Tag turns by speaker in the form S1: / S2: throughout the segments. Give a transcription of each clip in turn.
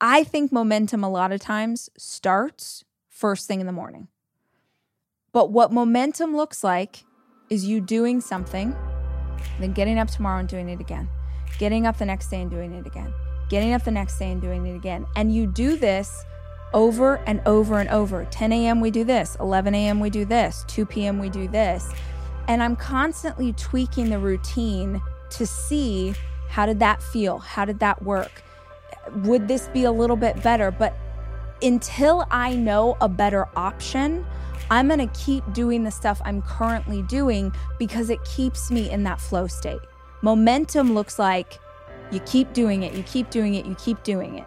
S1: I think momentum a lot of times starts first thing in the morning. But what momentum looks like is you doing something, then getting up tomorrow and doing it again, getting up the next day and doing it again getting up the next day and doing it again. And you do this over and over and over. 10 a.m. we do this, 11 a.m. we do this, 2 p.m. we do this. And I'm constantly tweaking the routine to see how did that feel? How did that work? Would this be a little bit better? But until I know a better option, I'm going to keep doing the stuff I'm currently doing because it keeps me in that flow state. Momentum looks like you keep doing it, you keep doing it, you keep doing it.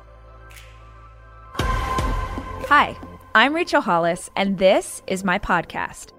S1: Hi, I'm Rachel Hollis, and this is my podcast.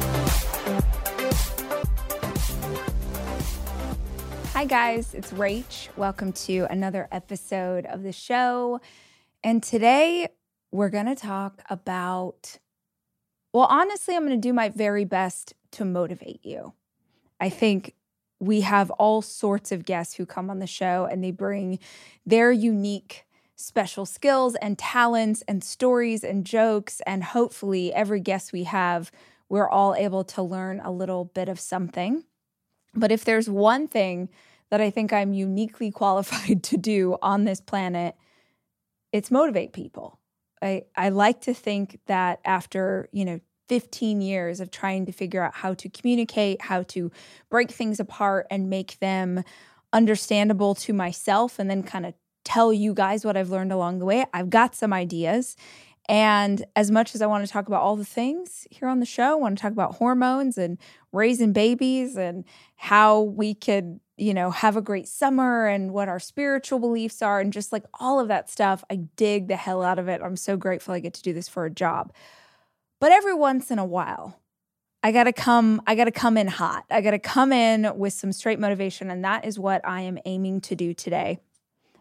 S1: Hi, guys, it's Rach. Welcome to another episode of the show. And today we're going to talk about, well, honestly, I'm going to do my very best to motivate you. I think we have all sorts of guests who come on the show and they bring their unique special skills and talents and stories and jokes. And hopefully, every guest we have, we're all able to learn a little bit of something. But if there's one thing that I think I'm uniquely qualified to do on this planet, it's motivate people. I, I like to think that after, you know, 15 years of trying to figure out how to communicate, how to break things apart and make them understandable to myself, and then kind of tell you guys what I've learned along the way, I've got some ideas. And as much as I want to talk about all the things here on the show, I want to talk about hormones and raising babies and how we could you know, have a great summer and what our spiritual beliefs are and just like all of that stuff. I dig the hell out of it. I'm so grateful I get to do this for a job. But every once in a while, I got to come I got to come in hot. I got to come in with some straight motivation and that is what I am aiming to do today.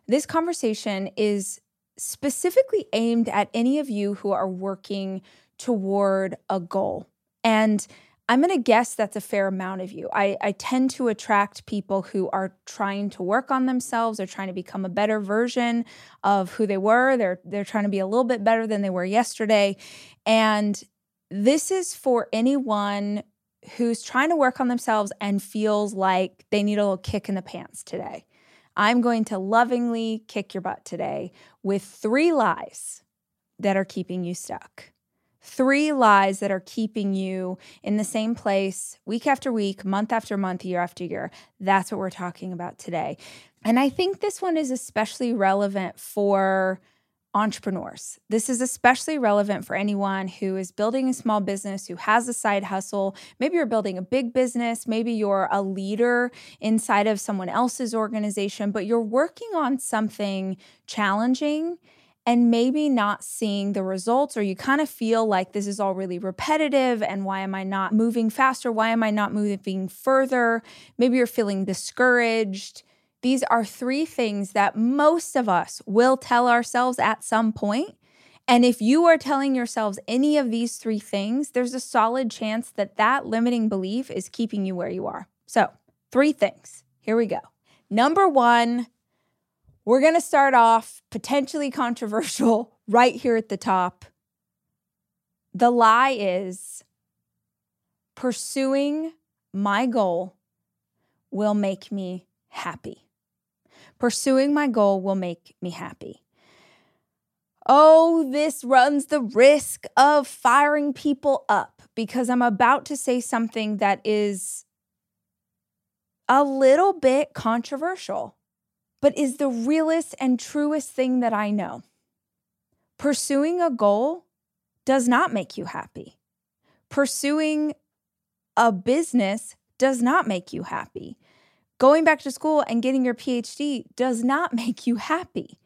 S1: This conversation is specifically aimed at any of you who are working toward a goal. And I'm going to guess that's a fair amount of you. I, I tend to attract people who are trying to work on themselves. They're trying to become a better version of who they were. They're they're trying to be a little bit better than they were yesterday. And this is for anyone who's trying to work on themselves and feels like they need a little kick in the pants today. I'm going to lovingly kick your butt today with three lies that are keeping you stuck Three lies that are keeping you in the same place week after week, month after month, year after year. That's what we're talking about today. And I think this one is especially relevant for entrepreneurs. This is especially relevant for anyone who is building a small business, who has a side hustle. Maybe you're building a big business, maybe you're a leader inside of someone else's organization, but you're working on something challenging and maybe not seeing the results, or you kind of feel like this is all really repetitive and why am I not moving faster? Why am I not moving further? Maybe you're feeling discouraged these are three things that most of us will tell ourselves at some point. And if you are telling yourselves any of these three things, there's a solid chance that that limiting belief is keeping you where you are. So, three things. Here we go. Number one, we're going to start off potentially controversial right here at the top. The lie is pursuing my goal will make me happy. Pursuing my goal will make me happy. Oh, this runs the risk of firing people up because I'm about to say something that is a little bit controversial, but is the realest and truest thing that I know. Pursuing a goal does not make you happy. Pursuing a business does not make you happy. Going back to school and getting your PhD does not make you happy.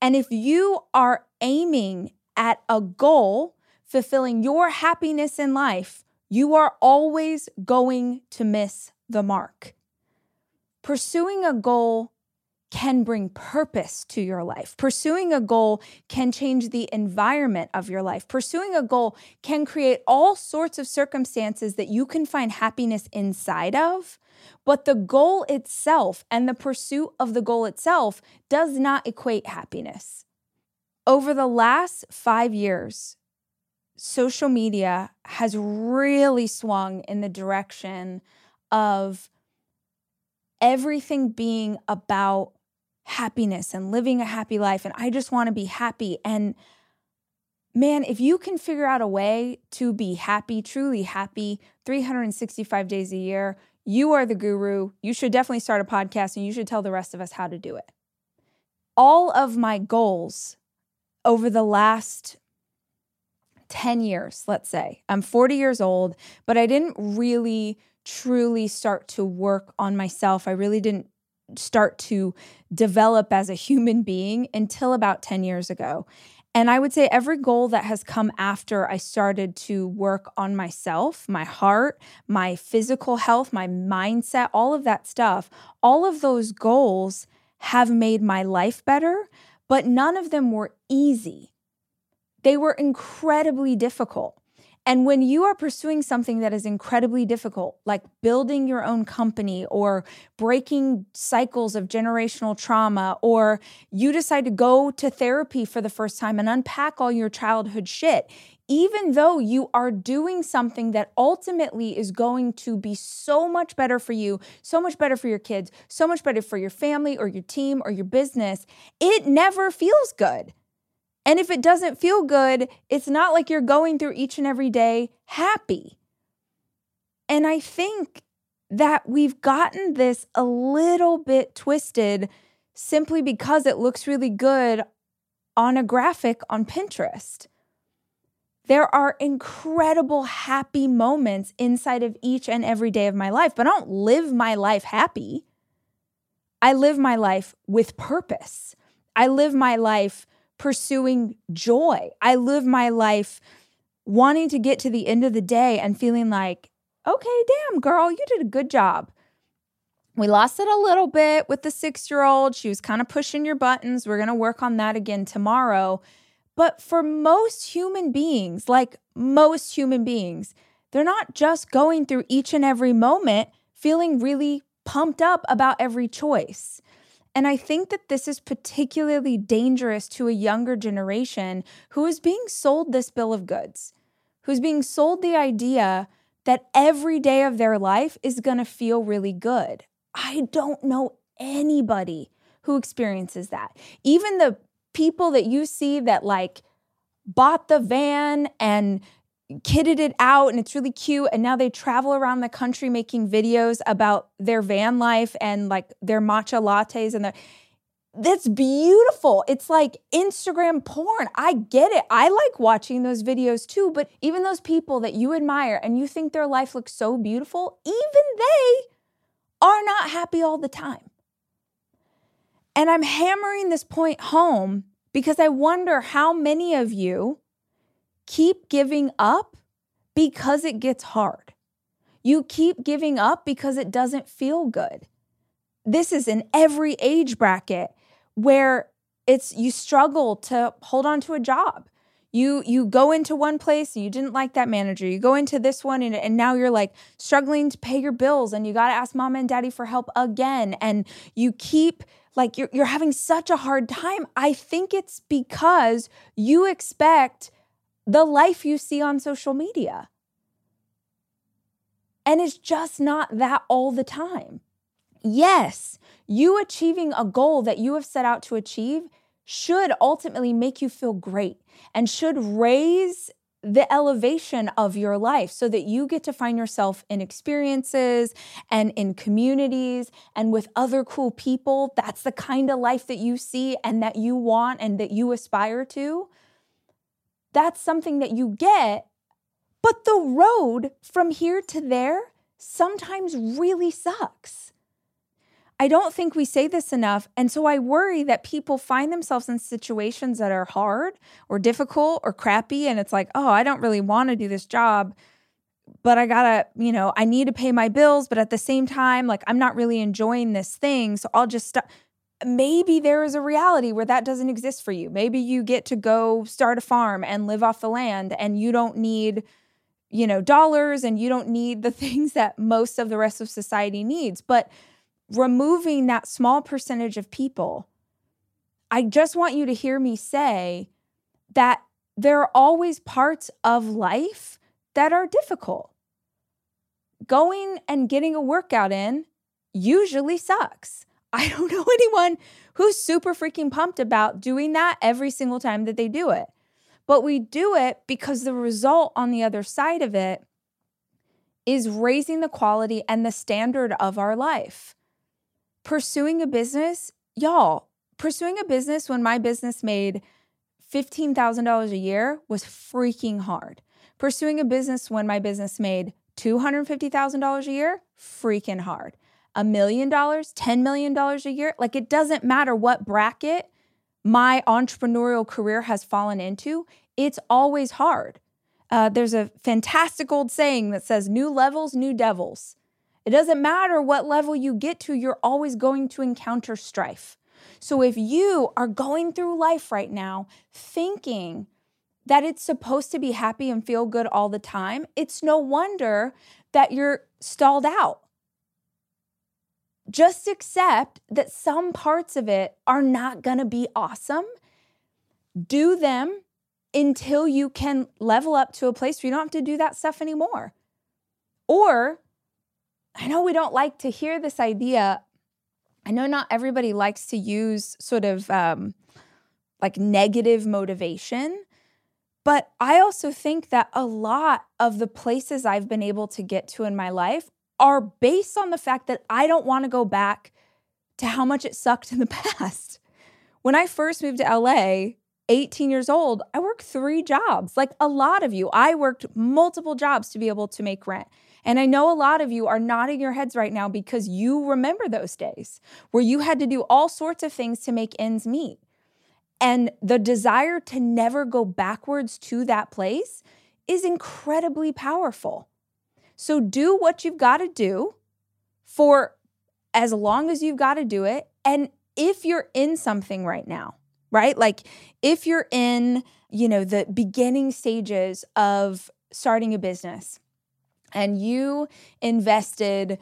S1: And if you are aiming at a goal, fulfilling your happiness in life, you are always going to miss the mark. Pursuing a goal can bring purpose to your life. Pursuing a goal can change the environment of your life. Pursuing a goal can create all sorts of circumstances that you can find happiness inside of but the goal itself and the pursuit of the goal itself does not equate happiness. Over the last five years, social media has really swung in the direction of everything being about happiness and living a happy life. And I just want to be happy. And man, if you can figure out a way to be happy, truly happy, 365 days a year, you are the guru. You should definitely start a podcast and you should tell the rest of us how to do it. All of my goals over the last 10 years, let's say, I'm 40 years old, but I didn't really truly start to work on myself. I really didn't start to develop as a human being until about 10 years ago. And I would say every goal that has come after I started to work on myself, my heart, my physical health, my mindset, all of that stuff, all of those goals have made my life better, but none of them were easy. They were incredibly difficult. And when you are pursuing something that is incredibly difficult, like building your own company or breaking cycles of generational trauma, or you decide to go to therapy for the first time and unpack all your childhood shit, even though you are doing something that ultimately is going to be so much better for you, so much better for your kids, so much better for your family or your team or your business, it never feels good. And if it doesn't feel good, it's not like you're going through each and every day happy. And I think that we've gotten this a little bit twisted simply because it looks really good on a graphic on Pinterest. There are incredible happy moments inside of each and every day of my life, but I don't live my life happy. I live my life with purpose. I live my life pursuing joy. I live my life wanting to get to the end of the day and feeling like, okay, damn, girl, you did a good job. We lost it a little bit with the six year old. She was kind of pushing your buttons. We're going to work on that again tomorrow. But for most human beings, like most human beings, they're not just going through each and every moment feeling really pumped up about every choice. And I think that this is particularly dangerous to a younger generation who is being sold this bill of goods, who's being sold the idea that every day of their life is going to feel really good. I don't know anybody who experiences that. Even the people that you see that like bought the van and kitted it out and it's really cute and now they travel around the country making videos about their van life and like their matcha lattes and their that's beautiful. It's like Instagram porn. I get it. I like watching those videos too, but even those people that you admire and you think their life looks so beautiful, even they are not happy all the time. And I'm hammering this point home because I wonder how many of you keep giving up because it gets hard. You keep giving up because it doesn't feel good. This is in every age bracket where it's you struggle to hold on to a job. You you go into one place and you didn't like that manager. You go into this one and, and now you're like struggling to pay your bills and you got to ask mom and daddy for help again and you keep like you're you're having such a hard time. I think it's because you expect the life you see on social media. And it's just not that all the time. Yes, you achieving a goal that you have set out to achieve should ultimately make you feel great and should raise the elevation of your life so that you get to find yourself in experiences and in communities and with other cool people. That's the kind of life that you see and that you want and that you aspire to. That's something that you get. But the road from here to there sometimes really sucks. I don't think we say this enough. And so I worry that people find themselves in situations that are hard or difficult or crappy. And it's like, oh, I don't really want to do this job, but I gotta, you know, I need to pay my bills. But at the same time, like, I'm not really enjoying this thing. So I'll just stop. Maybe there is a reality where that doesn't exist for you. Maybe you get to go start a farm and live off the land and you don't need, you know, dollars and you don't need the things that most of the rest of society needs. But removing that small percentage of people, I just want you to hear me say that there are always parts of life that are difficult. Going and getting a workout in usually sucks. I don't know anyone who's super freaking pumped about doing that every single time that they do it. But we do it because the result on the other side of it is raising the quality and the standard of our life pursuing a business, y'all, pursuing a business when my business made $15,000 a year was freaking hard. Pursuing a business when my business made $250,000 a year, freaking hard. A million dollars, $10 million a year, like it doesn't matter what bracket my entrepreneurial career has fallen into, it's always hard. Uh, there's a fantastic old saying that says, new levels, new devils. It doesn't matter what level you get to, you're always going to encounter strife. So if you are going through life right now thinking that it's supposed to be happy and feel good all the time, it's no wonder that you're stalled out. Just accept that some parts of it are not going to be awesome. Do them until you can level up to a place where you don't have to do that stuff anymore. Or I know we don't like to hear this idea. I know not everybody likes to use sort of um, like negative motivation, but I also think that a lot of the places I've been able to get to in my life are based on the fact that I don't want to go back to how much it sucked in the past. When I first moved to LA, 18 years old, I worked three jobs. Like a lot of you, I worked multiple jobs to be able to make rent. And I know a lot of you are nodding your heads right now because you remember those days where you had to do all sorts of things to make ends meet. And the desire to never go backwards to that place is incredibly powerful. So do what you've got to do for as long as you've got to do it. And if you're in something right now, right? Like if you're in, you know, the beginning stages of starting a business, and you invested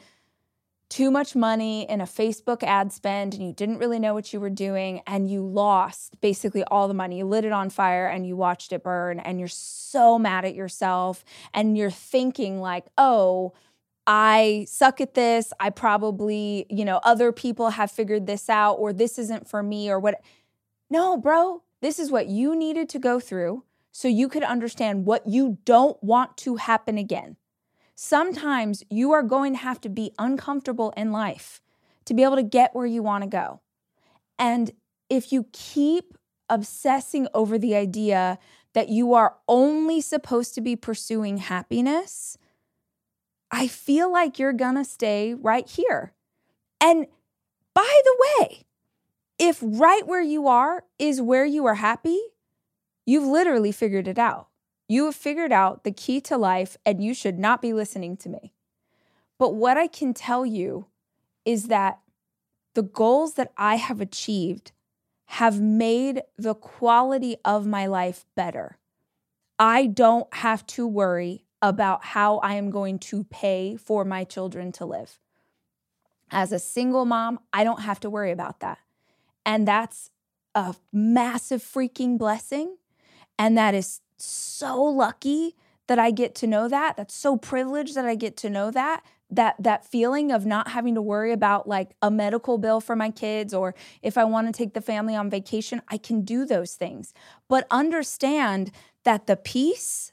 S1: too much money in a Facebook ad spend and you didn't really know what you were doing and you lost basically all the money. You lit it on fire and you watched it burn and you're so mad at yourself and you're thinking like, "Oh, I suck at this. I probably, you know, other people have figured this out or this isn't for me or what." No, bro. This is what you needed to go through so you could understand what you don't want to happen again. Sometimes you are going to have to be uncomfortable in life to be able to get where you want to go. And if you keep obsessing over the idea that you are only supposed to be pursuing happiness, I feel like you're gonna stay right here. And by the way, if right where you are is where you are happy, you've literally figured it out. You have figured out the key to life, and you should not be listening to me. But what I can tell you is that the goals that I have achieved have made the quality of my life better. I don't have to worry about how I am going to pay for my children to live. As a single mom, I don't have to worry about that. And that's a massive freaking blessing. And that is so lucky that I get to know that. That's so privileged that I get to know that that that feeling of not having to worry about like a medical bill for my kids or if I want to take the family on vacation, I can do those things. But understand that the peace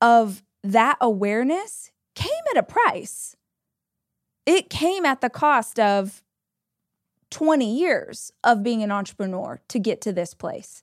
S1: of that awareness came at a price. It came at the cost of 20 years of being an entrepreneur to get to this place.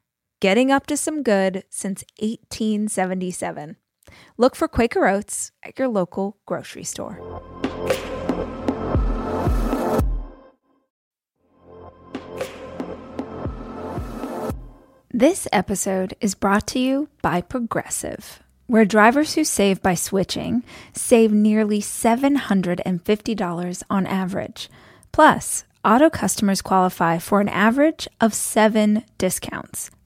S1: getting up to some good since 1877. Look for Quaker Oats at your local grocery store. This episode is brought to you by Progressive, where drivers who save by switching save nearly $750 on average. Plus, auto customers qualify for an average of seven discounts.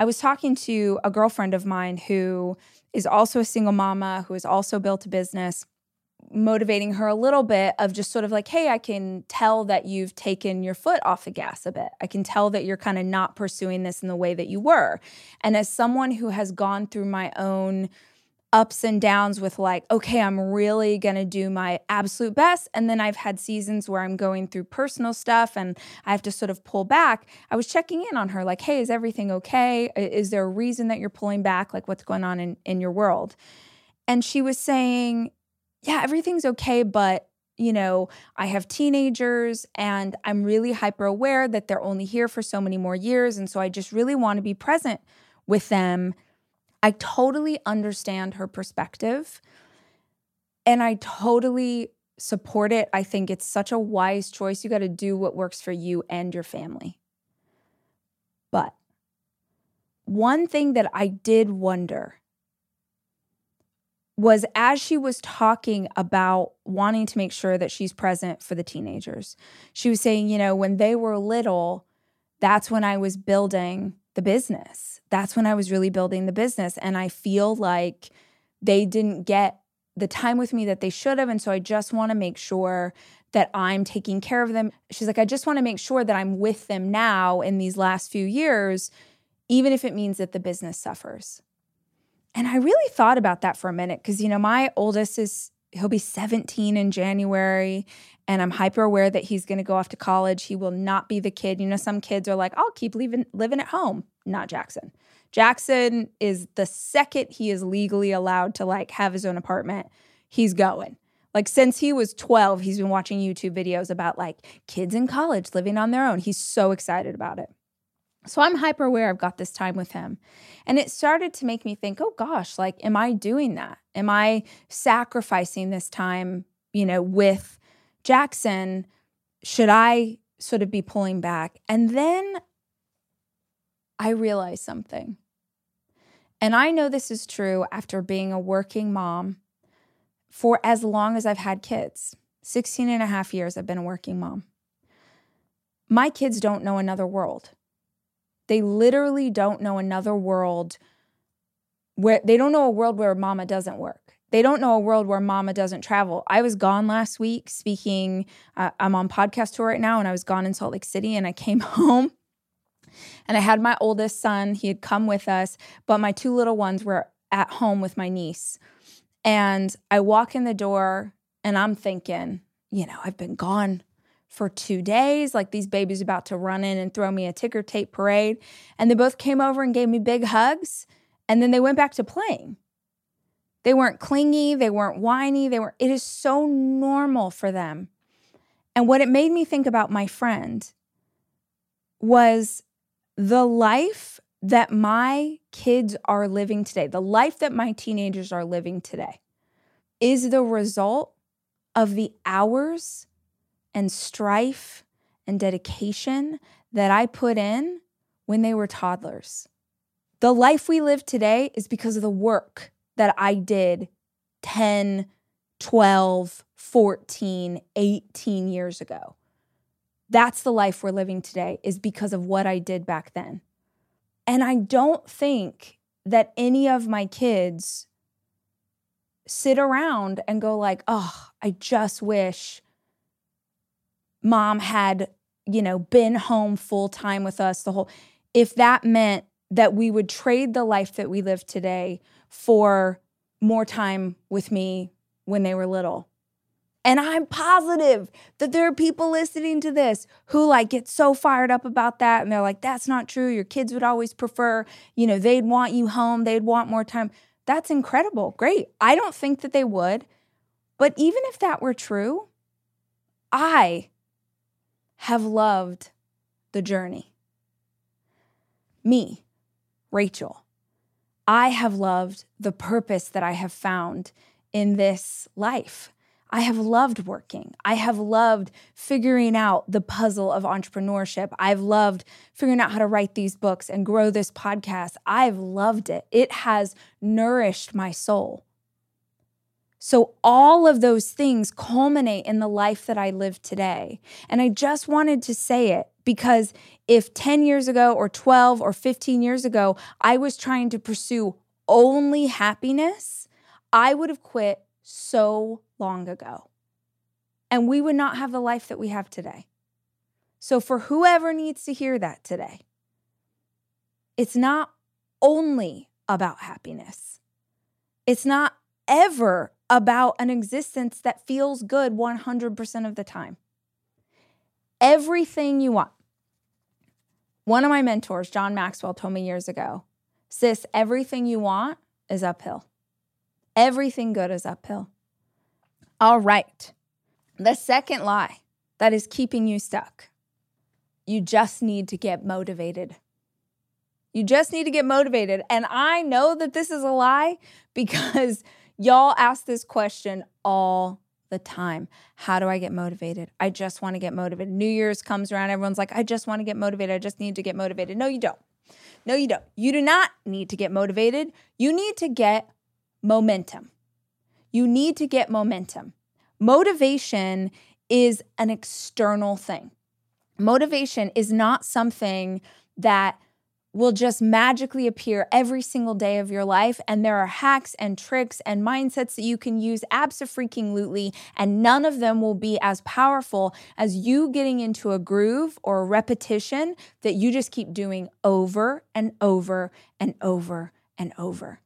S1: I was talking to a girlfriend of mine who is also a single mama, who has also built a business, motivating her a little bit of just sort of like, hey, I can tell that you've taken your foot off the gas a bit. I can tell that you're kind of not pursuing this in the way that you were. And as someone who has gone through my own ups and downs with like, okay, I'm really going to do my absolute best. And then I've had seasons where I'm going through personal stuff and I have to sort of pull back. I was checking in on her, like, hey, is everything okay? Is there a reason that you're pulling back? Like, what's going on in, in your world? And she was saying, yeah, everything's okay, but you know, I have teenagers and I'm really hyper aware that they're only here for so many more years. And so I just really want to be present with them I totally understand her perspective and I totally support it. I think it's such a wise choice. You got to do what works for you and your family. But one thing that I did wonder was as she was talking about wanting to make sure that she's present for the teenagers, she was saying, you know, when they were little, that's when I was building the business. That's when I was really building the business. And I feel like they didn't get the time with me that they should have. And so I just want to make sure that I'm taking care of them. She's like, I just want to make sure that I'm with them now in these last few years, even if it means that the business suffers. And I really thought about that for a minute because, you know, my oldest is, he'll be 17 in January, and I'm hyper aware that he's going to go off to college. He will not be the kid. You know, some kids are like, I'll keep leaving, living at home. Not Jackson. Jackson is the second he is legally allowed to like have his own apartment, he's going. Like since he was 12, he's been watching YouTube videos about like kids in college living on their own. He's so excited about it. So I'm hyper aware I've got this time with him. And it started to make me think, oh gosh, like, am I doing that? Am I sacrificing this time, you know, with Jackson? Should I sort of be pulling back? And then I realized something. And I know this is true after being a working mom for as long as I've had kids 16 and a half years, I've been a working mom. My kids don't know another world. They literally don't know another world where they don't know a world where mama doesn't work. They don't know a world where mama doesn't travel. I was gone last week speaking. Uh, I'm on podcast tour right now, and I was gone in Salt Lake City, and I came home and I had my oldest son. He had come with us, but my two little ones were at home with my niece. And I walk in the door, and I'm thinking, you know, I've been gone for two days. Like these babies about to run in and throw me a ticker tape parade. And they both came over and gave me big hugs. And then they went back to playing. They weren't clingy, they weren't whiny, they were it is so normal for them. And what it made me think about my friend was the life that my kids are living today, the life that my teenagers are living today, is the result of the hours and strife and dedication that I put in when they were toddlers. The life we live today is because of the work that I did 10, 12, 14, 18 years ago. That's the life we're living today, is because of what I did back then. And I don't think that any of my kids sit around and go like, "Oh, I just wish mom had, you know, been home full time with us the whole if that meant that we would trade the life that we live today for more time with me when they were little. And I'm positive that there are people listening to this who like get so fired up about that and they're like that's not true. Your kids would always prefer, you know, they'd want you home, they'd want more time. That's incredible. Great. I don't think that they would. But even if that were true, I have loved the journey. Me, Rachel, I have loved the purpose that I have found in this life. I have loved working. I have loved figuring out the puzzle of entrepreneurship. I've loved figuring out how to write these books and grow this podcast. I've loved it. It has nourished my soul. So, all of those things culminate in the life that I live today. And I just wanted to say it because if 10 years ago, or 12 or 15 years ago, I was trying to pursue only happiness, I would have quit so long ago. And we would not have the life that we have today. So, for whoever needs to hear that today, it's not only about happiness. It's not ever about an existence that feels good 100% of the time. Everything you want. One of my mentors, John Maxwell, told me years ago sis, everything you want is uphill. Everything good is uphill. All right. The second lie that is keeping you stuck you just need to get motivated. You just need to get motivated. And I know that this is a lie because y'all ask this question all the time. How do I get motivated? I just want to get motivated. New Year's comes around, everyone's like, I just want to get motivated. I just need to get motivated. No, you don't. No, you don't. You do not need to get motivated. You need to get momentum. You need to get momentum. Motivation is an external thing. Motivation is not something that will just magically appear every single day of your life. And there are hacks and tricks and mindsets that you can use absolutely, and none of them will be as powerful as you getting into a groove or a repetition that you just keep doing over and over and over and over.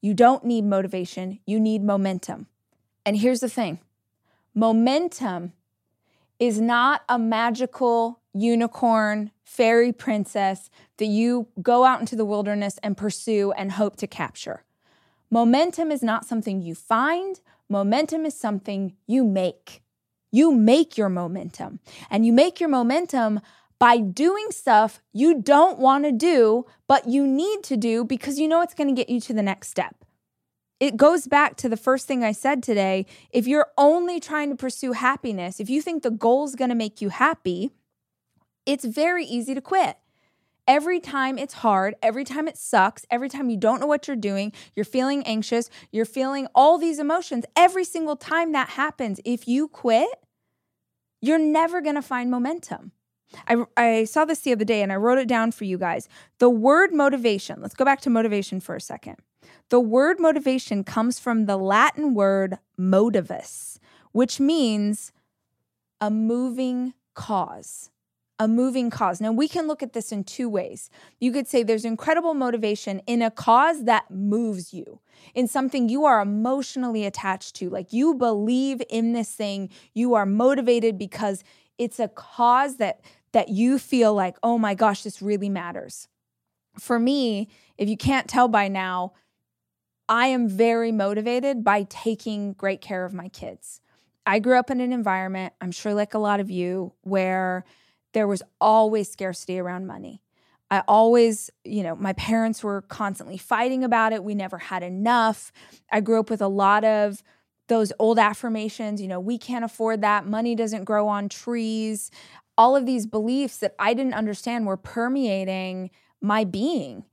S1: You don't need motivation, you need momentum. And here's the thing momentum is not a magical unicorn fairy princess that you go out into the wilderness and pursue and hope to capture. Momentum is not something you find, momentum is something you make. You make your momentum, and you make your momentum by doing stuff you don't want to do, but you need to do because you know it's going to get you to the next step. It goes back to the first thing I said today. If you're only trying to pursue happiness, if you think the goal is going to make you happy, it's very easy to quit. Every time it's hard, every time it sucks, every time you don't know what you're doing, you're feeling anxious, you're feeling all these emotions, every single time that happens, if you quit, you're never gonna find momentum. I, I saw this the other day and I wrote it down for you guys. The word motivation, let's go back to motivation for a second. The word motivation comes from the Latin word motivus, which means a moving cause a moving cause. Now, we can look at this in two ways. You could say there's incredible motivation in a cause that moves you, in something you are emotionally attached to. Like you believe in this thing, you are motivated because it's a cause that that you feel like, "Oh my gosh, this really matters." For me, if you can't tell by now, I am very motivated by taking great care of my kids. I grew up in an environment, I'm sure like a lot of you, where there was always scarcity around money. I always, you know, my parents were constantly fighting about it. We never had enough. I grew up with a lot of those old affirmations, you know, we can't afford that. Money doesn't grow on trees. All of these beliefs that I didn't understand were permeating my being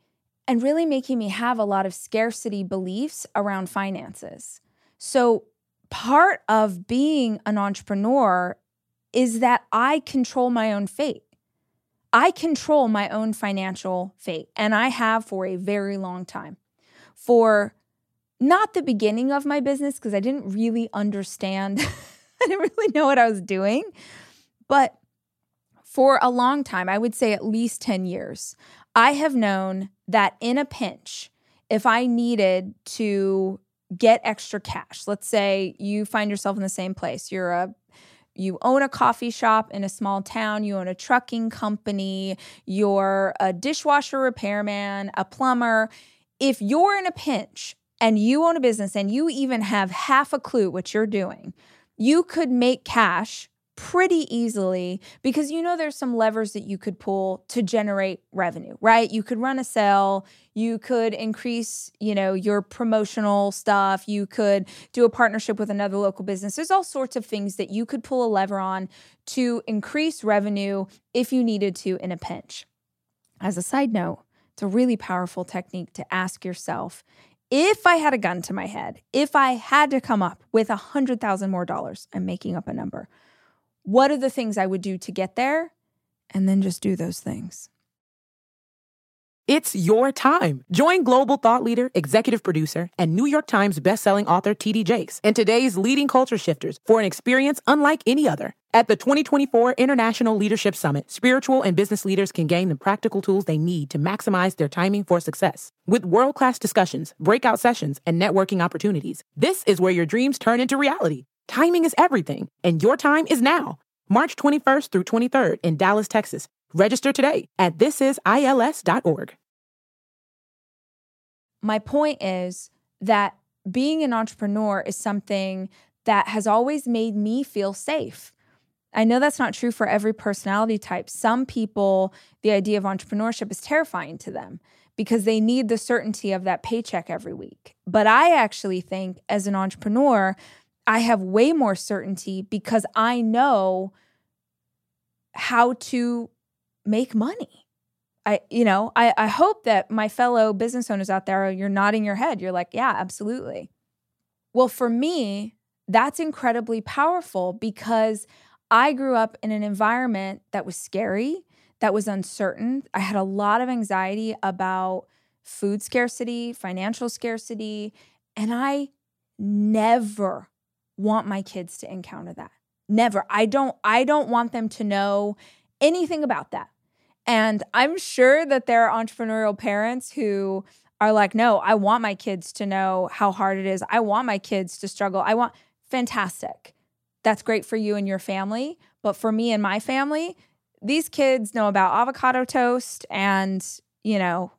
S1: and really making me have a lot of scarcity beliefs around finances. So, part of being an entrepreneur is that I control my own fate. I control my own financial fate, and I have for a very long time. For not the beginning of my business, because I didn't really understand, I didn't really know what I was doing, but for a long time, I would say at least 10 years, I have known that in a pinch, if I needed to get extra cash, let's say you find yourself in the same place, you're a you own a coffee shop in a small town, you own a trucking company, you're a dishwasher repairman, a plumber. If you're in a pinch and you own a business and you even have half a clue what you're doing, you could make cash pretty easily because you know there's some levers that you could pull to generate revenue, right? You could run a sale, you could increase, you know, your promotional stuff, you could do a partnership with another local business. There's all sorts of things that you could pull a lever on to increase revenue if you needed to in a pinch. As a side note, it's a really powerful technique to ask yourself if I had a gun to my head, if I had to come up with a hundred thousand more dollars, I'm making up a number what are the things I would do to get there? And then just do those things.
S2: It's your time. Join global thought leader, executive producer, and New York Times bestselling author TD Jakes and today's leading culture shifters for an experience unlike any other. At the 2024 International Leadership Summit, spiritual and business leaders can gain the practical tools they need to maximize their timing for success. With world class discussions, breakout sessions, and networking opportunities, this is where your dreams turn into reality. Timing is everything, and your time is now. March 21st through 23rd in Dallas, Texas. Register today at thisisils.org.
S1: My point is that being an entrepreneur is something that has always made me feel safe. I know that's not true for every personality type. Some people, the idea of entrepreneurship is terrifying to them because they need the certainty of that paycheck every week. But I actually think as an entrepreneur, I have way more certainty because I know how to make money. I, you know, I, I hope that my fellow business owners out there, you're nodding your head. You're like, yeah, absolutely. Well, for me, that's incredibly powerful because I grew up in an environment that was scary, that was uncertain. I had a lot of anxiety about food scarcity, financial scarcity, and I never want my kids to encounter that. Never. I don't I don't want them to know anything about that. And I'm sure that there are entrepreneurial parents who are like, "No, I want my kids to know how hard it is. I want my kids to struggle. I want fantastic. That's great for you and your family, but for me and my family, these kids know about avocado toast and, you know,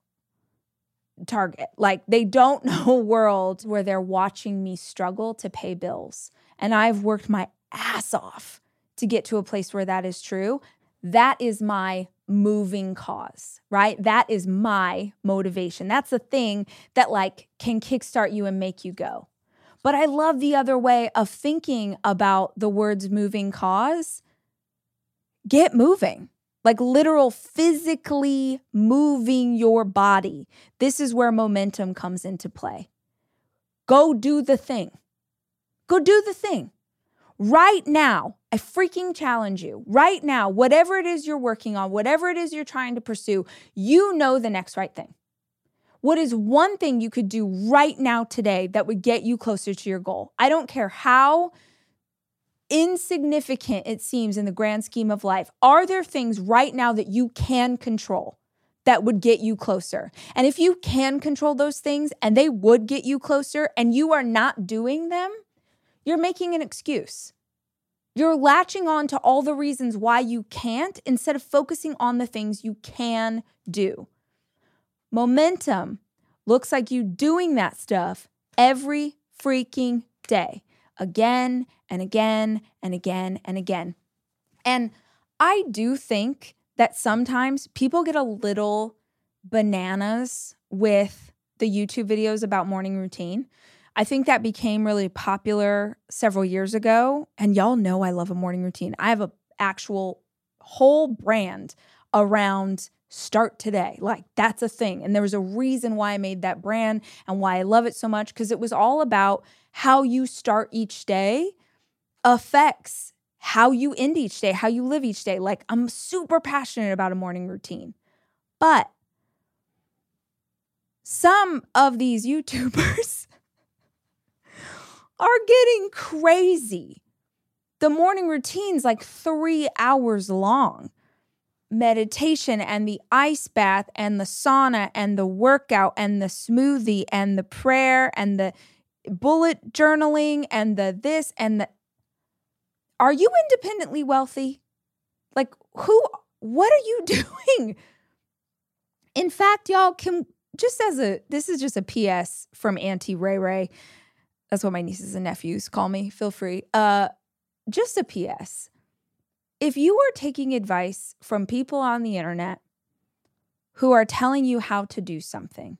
S1: Target. Like they don't know a world where they're watching me struggle to pay bills. And I've worked my ass off to get to a place where that is true. That is my moving cause, right? That is my motivation. That's the thing that like can kickstart you and make you go. But I love the other way of thinking about the words moving cause. Get moving like literal physically moving your body. This is where momentum comes into play. Go do the thing. Go do the thing. Right now, I freaking challenge you. Right now, whatever it is you're working on, whatever it is you're trying to pursue, you know the next right thing. What is one thing you could do right now today that would get you closer to your goal? I don't care how insignificant it seems in the grand scheme of life, are there things right now that you can control that would get you closer? And if you can control those things and they would get you closer and you are not doing them, you're making an excuse. You're latching on to all the reasons why you can't instead of focusing on the things you can do. Momentum looks like you doing that stuff every freaking day again and again and again and again. And I do think that sometimes people get a little bananas with the YouTube videos about morning routine. I think that became really popular several years ago. And y'all know I love a morning routine. I have a actual whole brand around start today. Like that's a thing. And there was a reason why I made that brand and why I love it so much because it was all about how you start each day affects how you end each day, how you live each day. Like I'm super passionate about a morning routine. But some of these YouTubers are getting crazy. The morning routine's like three hours long meditation and the ice bath and the sauna and the workout and the smoothie and the prayer and the bullet journaling and the this and the are you independently wealthy? Like who what are you doing? In fact y'all can just as a this is just a ps from auntie ray ray. That's what my nieces and nephews call me. Feel free. Uh just a ps if you are taking advice from people on the internet who are telling you how to do something,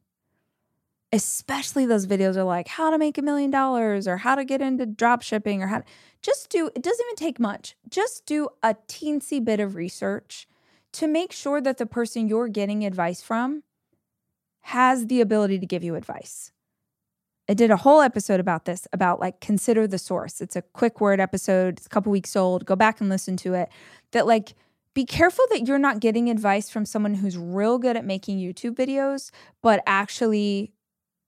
S1: especially those videos are like how to make a million dollars or how to get into drop shipping or how to just do it doesn't even take much. Just do a teensy bit of research to make sure that the person you're getting advice from has the ability to give you advice. I did a whole episode about this about like consider the source. It's a quick word episode, it's a couple weeks old. Go back and listen to it. That like be careful that you're not getting advice from someone who's real good at making YouTube videos, but actually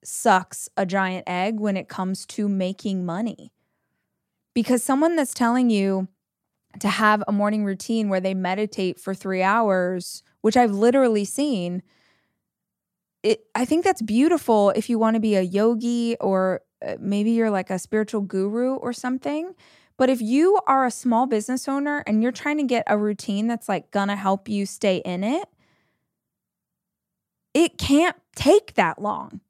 S1: sucks a giant egg when it comes to making money. Because someone that's telling you to have a morning routine where they meditate for three hours, which I've literally seen, it, I think that's beautiful if you want to be a yogi or uh, maybe you're like a spiritual guru or something. But if you are a small business owner and you're trying to get a routine that's like gonna help you stay in it, it can't take that long.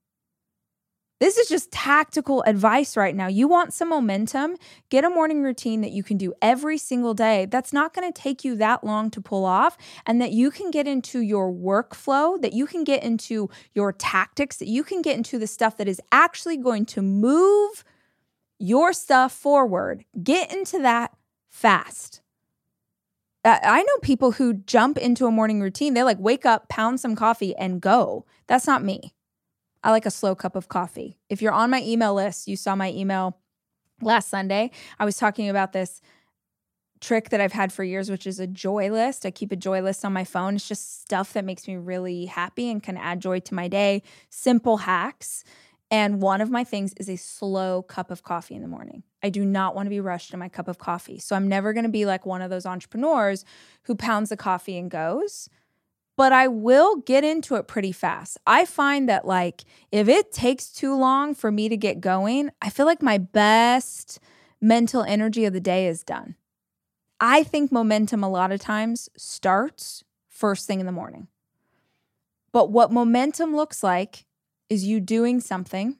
S1: This is just tactical advice right now. You want some momentum, get a morning routine that you can do every single day. That's not going to take you that long to pull off, and that you can get into your workflow, that you can get into your tactics, that you can get into the stuff that is actually going to move your stuff forward. Get into that fast. I know people who jump into a morning routine. They like wake up, pound some coffee, and go. That's not me. I like a slow cup of coffee. If you're on my email list, you saw my email last Sunday. I was talking about this trick that I've had for years, which is a joy list. I keep a joy list on my phone. It's just stuff that makes me really happy and can add joy to my day. Simple hacks. And one of my things is a slow cup of coffee in the morning. I do not want to be rushed in my cup of coffee. So I'm never going to be like one of those entrepreneurs who pounds the coffee and goes but I will get into it pretty fast. I find that, like, if it takes too long for me to get going, I feel like my best mental energy of the day is done. I think momentum a lot of times starts first thing in the morning. But what momentum looks like is you doing something,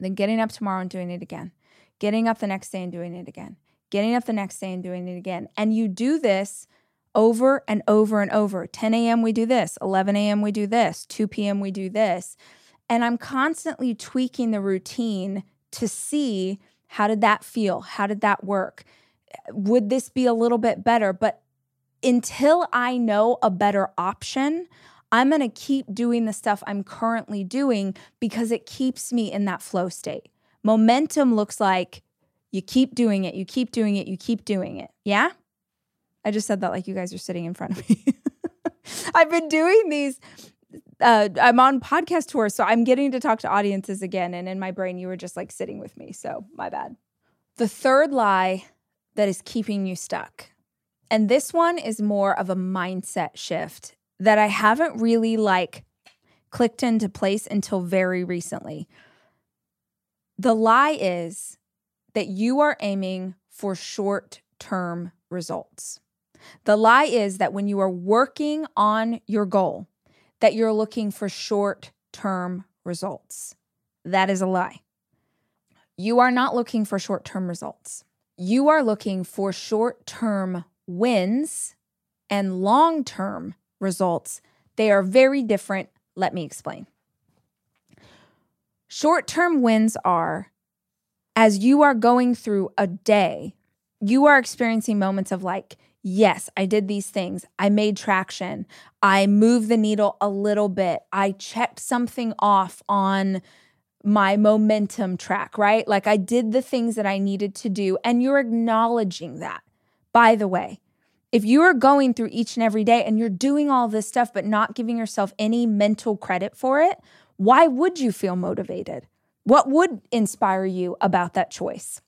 S1: then getting up tomorrow and doing it again, getting up the next day and doing it again, getting up the next day and doing it again. And you do this over and over and over. 10 a.m., we do this. 11 a.m., we do this. 2 p.m., we do this. And I'm constantly tweaking the routine to see how did that feel? How did that work? Would this be a little bit better? But until I know a better option, I'm going to keep doing the stuff I'm currently doing because it keeps me in that flow state. Momentum looks like you keep doing it, you keep doing it, you keep doing it. Yeah? I just said that like you guys are sitting in front of me. I've been doing these. Uh, I'm on podcast tour, so I'm getting to talk to audiences again. And in my brain, you were just like sitting with me. So my bad. The third lie that is keeping you stuck. And this one is more of a mindset shift that I haven't really like clicked into place until very recently. The lie is that you are aiming for short term results. The lie is that when you are working on your goal, that you're looking for short-term results. That is a lie. You are not looking for short-term results. You are looking for short-term wins and long-term results. They are very different. Let me explain. Short term wins are as you are going through a day, you are experiencing moments of like, yes, I did these things. I made traction. I moved the needle a little bit. I checked something off on my momentum track, right? Like I did the things that I needed to do. And you're acknowledging that. By the way, if you are going through each and every day and you're doing all this stuff, but not giving yourself any mental credit for it, why would you feel motivated? What would inspire you about that choice?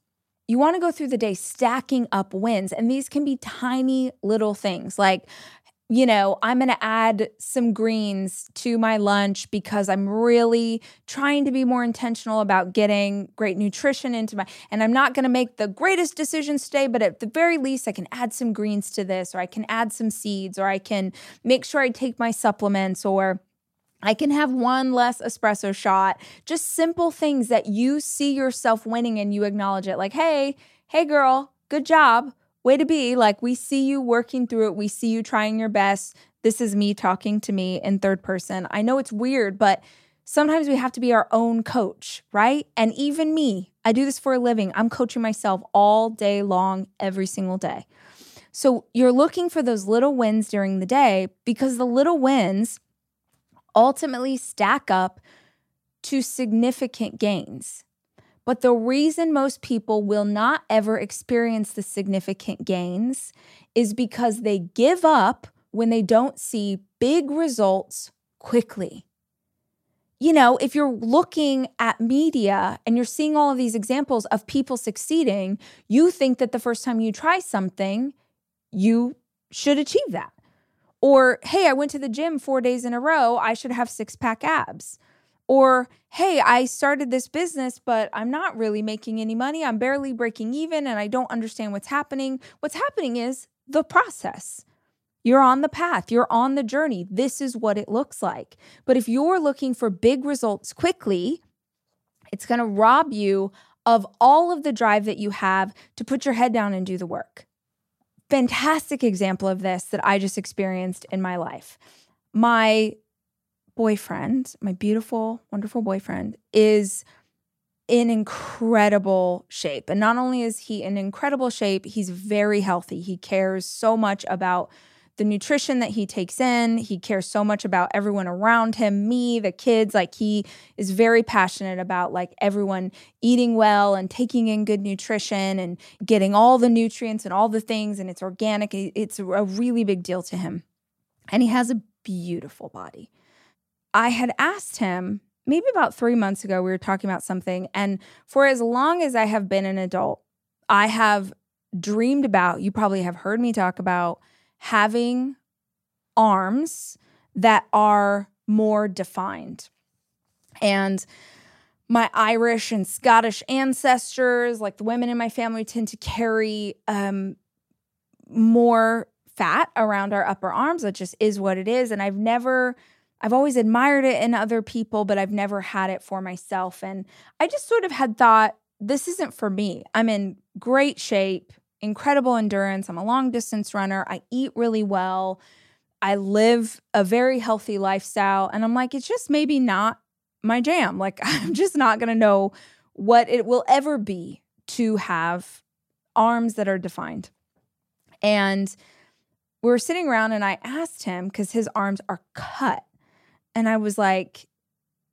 S1: You want to go through the day stacking up wins. And these can be tiny little things like, you know, I'm going to add some greens to my lunch because I'm really trying to be more intentional about getting great nutrition into my and I'm not going to make the greatest decisions today, but at the very least I can add some greens to this or I can add some seeds or I can make sure I take my supplements or I can have one less espresso shot. Just simple things that you see yourself winning and you acknowledge it. Like, hey, hey, girl, good job. Way to be. Like, we see you working through it. We see you trying your best. This is me talking to me in third person. I know it's weird, but sometimes we have to be our own coach, right? And even me, I do this for a living. I'm coaching myself all day long, every single day. So you're looking for those little wins during the day because the little wins ultimately stack up to significant gains. But the reason most people will not ever experience the significant gains is because they give up when they don't see big results quickly. You know, if you're looking at media and you're seeing all of these examples of people succeeding, you think that the first time you try something, you should achieve that. Or, hey, I went to the gym four days in a row. I should have six pack abs. Or, hey, I started this business, but I'm not really making any money. I'm barely breaking even and I don't understand what's happening. What's happening is the process. You're on the path, you're on the journey. This is what it looks like. But if you're looking for big results quickly, It's going to rob you of all of the drive that you have to put your head down and do the work. Fantastic example of this that I just experienced in my life. My boyfriend, my beautiful, wonderful boyfriend, is in incredible shape. And not only is he in incredible shape, he's very healthy. He cares so much about the nutrition that he takes in. He cares so much about everyone around him, me, the kids. Like he is very passionate about like everyone eating well and taking in good nutrition and getting all the nutrients and all the things and it's organic. It's a really big deal to him. And he has a beautiful body. I had asked him maybe about 3 months ago we were talking about something and for as long as I have been an adult, I have dreamed about, you probably have heard me talk about having arms that are more defined. And my Irish and Scottish ancestors, like the women in my family, tend to carry um, more fat around our upper arms. That just is what it is. And I've never, I've always admired it in other people, but I've never had it for myself. And I just sort of had thought, this isn't for me. I'm in great shape incredible endurance. I'm a long distance runner. I eat really well. I live a very healthy lifestyle. And I'm like, it's just maybe not my jam. Like, I'm just not going to know what it will ever be to have arms that are defined. And we were sitting around and I asked him because his arms are cut. And I was like,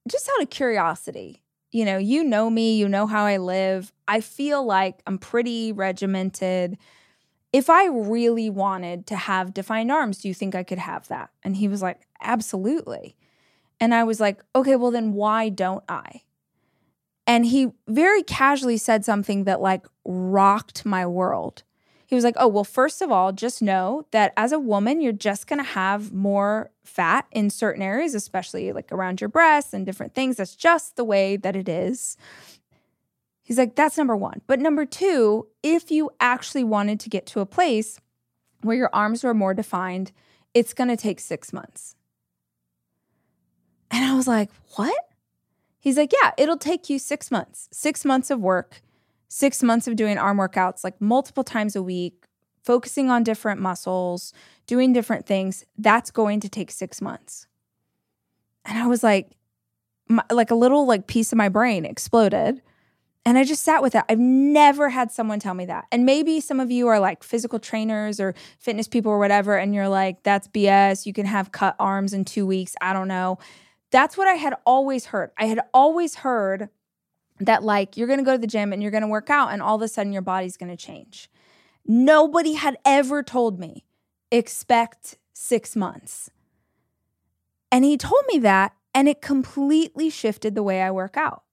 S1: just out of curiosity, you know, you know me, you know how I live. I feel like I'm pretty regimented. If I really wanted to have defined arms, do you think I could have that? And he was like, Absolutely. And I was like, Okay, well, then why don't I? And he very casually said something that like rocked my world. He was like, Oh, well, first of all, just know that as a woman, you're just going to have more fat in certain areas, especially like around your breasts and different things. That's just the way that it is. He's like, That's number one. But number two, if you actually wanted to get to a place where your arms were more defined, it's going to take six months. And I was like, What? He's like, Yeah, it'll take you six months, six months of work six months of doing arm workouts like multiple times a week, focusing on different muscles, doing different things, that's going to take six months. And I was like, my, like a little like piece of my brain exploded. And I just sat with that. I've never had someone tell me that. And maybe some of you are like physical trainers or fitness people or whatever, and you're like, that's BS. You can have cut arms in two weeks. I don't know. That's what I had always heard. I had always heard that like you're going to go to the gym and you're going to work out and all of a sudden your body's going to change. Nobody had ever told me expect 6 months. And he told me that and it completely shifted the way I work out.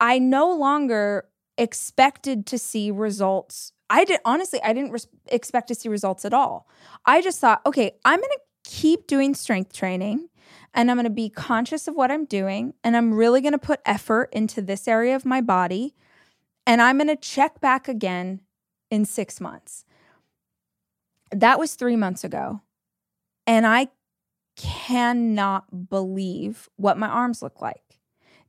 S1: I no longer expected to see results. I did honestly, I didn't res- expect to see results at all. I just thought, okay, I'm going to keep doing strength training and I'm going to be conscious of what I'm doing and I'm really going to put effort into this area of my body and I'm going to check back again in 6 months. That was 3 months ago. And I cannot believe what my arms look like.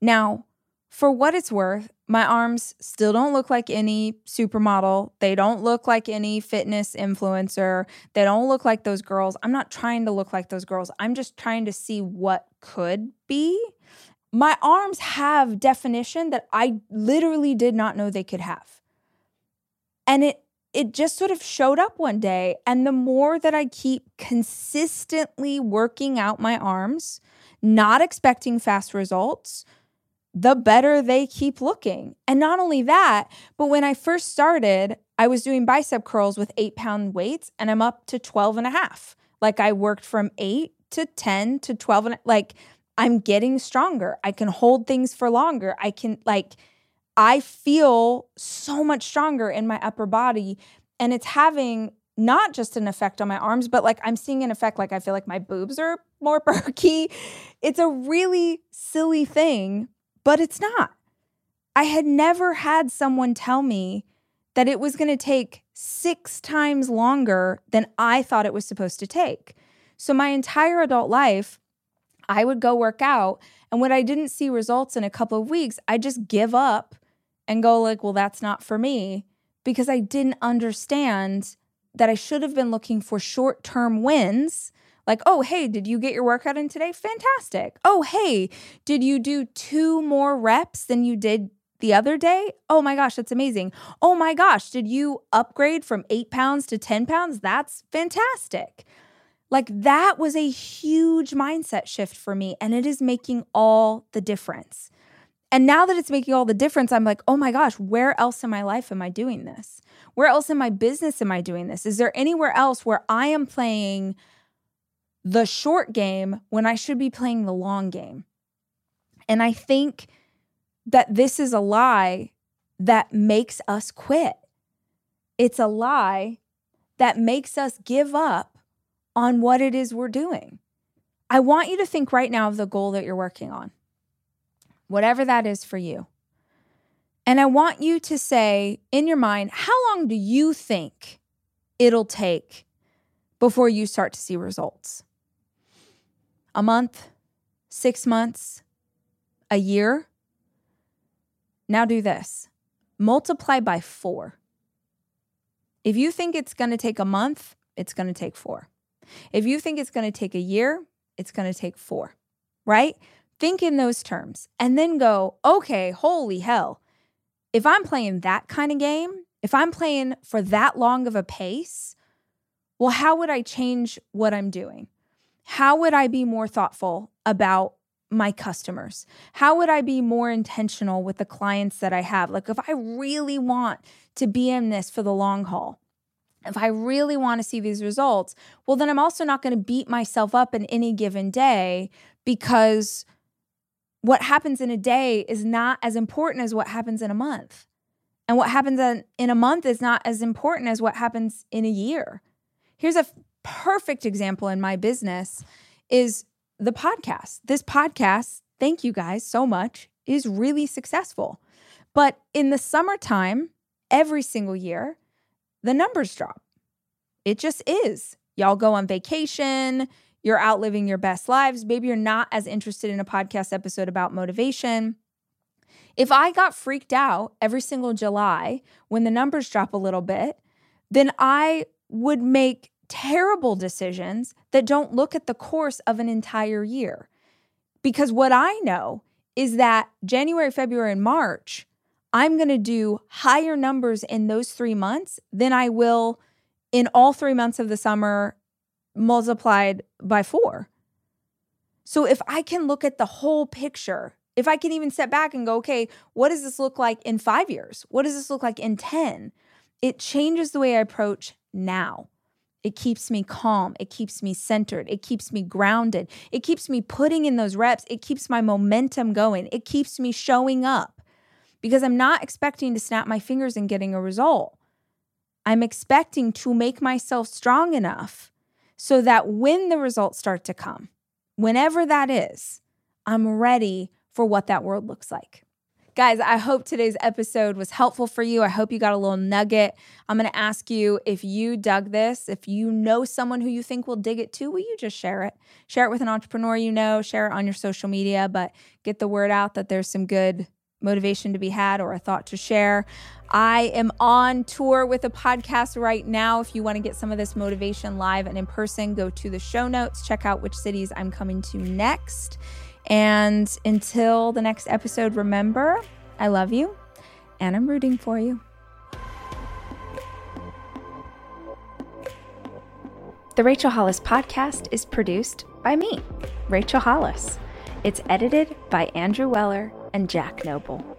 S1: Now, for what it's worth, my arms still don't look like any supermodel. They don't look like any fitness influencer. They don't look like those girls. I'm not trying to look like those girls. I'm just trying to see what could be. My arms have definition that I literally did not know they could have. And it it just sort of showed up one day and the more that I keep consistently working out my arms, not expecting fast results, the better they keep looking. And not only that, but when I first started, I was doing bicep curls with eight pound weights and I'm up to 12 and a half. Like I worked from eight to 10 to 12 and like I'm getting stronger. I can hold things for longer. I can like, I feel so much stronger in my upper body and it's having not just an effect on my arms, but like I'm seeing an effect like I feel like my boobs are more perky. It's a really silly thing but it's not. I had never had someone tell me that it was going to take six times longer than I thought it was supposed to take. So, my entire adult life, I would go work out. And when I didn't see results in a couple of weeks, I just give up and go like, well, that's not for me because I didn't understand that I should have been looking for short-term wins. Like, oh, hey, did you get your workout in today? Fantastic. Oh, hey, did you do two more reps than you did the other day? Oh my gosh, that's amazing. Oh my gosh, did you upgrade from eight pounds to 10 pounds? That's fantastic. Like that was a huge mindset shift for me, and it is making all the difference. And now that it's making all the difference, I'm like, oh my gosh, where else in my life am I doing this? Where else in my business am I doing this? Is there anywhere else where I am playing the short game when I should be playing the long game? And I think that this is a lie that makes us quit. It's a lie that makes us give up on what it is we're doing. I want you to think right now of the goal that you're working on, whatever that is for you. And I want you to say in your mind, how long do you think it'll take before you start to see results? A month, six months, a year? Now do this multiply by four. If you think it's going to take a month, it's going to take four. If you think it's going to take a year, it's going to take four, right? Think in those terms and then go, okay, holy hell. If I'm playing that kind of game, if I'm playing for that long of a pace, well, how would I change what I'm doing? How would I be more thoughtful about my customers? How would I be more intentional with the clients that I have? Like, if I really want to be in this for the long haul, if I really want to see these results, well, then I'm also not going to beat myself up in any given day because what happens in a day is not as important as what happens in a month. And what happens in a month is not as important as what happens in a year. Here's a perfect example in my business is the podcast. This podcast, thank you guys so much, is really successful. But in the summertime, every single year, the numbers drop. It just is. Y'all go on vacation, you're out living your best lives. Maybe you're not as interested in a podcast episode about motivation. If I got freaked out every single July when the numbers drop a little bit, then I would make terrible decisions that don't look at the course of an entire year. Because what I know is that January, February, and March, I'm going to do higher numbers in those three months than I will in all three months of the summer multiplied by four. So if I can look at the whole picture, if I can even step back and go, okay, what does this look like in five years? What does this look like in 10? It changes the way I approach now. It keeps me calm. It keeps me centered. It keeps me grounded. It keeps me putting in those reps. It keeps my momentum going. It keeps me showing up because I'm not expecting to snap my fingers and getting a result. I'm expecting to make myself strong enough so that when the results start to come, whenever that is, I'm ready for what that world looks like. Guys, I hope today's episode was helpful for you. I hope you got a little nugget. I'm going to ask you if you dug this, if you know someone who you think will dig it too, will you just share it? Share it with an entrepreneur you know, share it on your social media, but get the word out that there's some good motivation to be had or a thought to share. I am on tour with a podcast right now. If you want to get some of this motivation live and in person, go to the show notes, check out which cities I'm coming to next. And until the next episode, remember, I love you and I'm rooting for you. The Rachel Hollis podcast is produced by me, Rachel Hollis. It's edited by Andrew Weller and Jack Noble.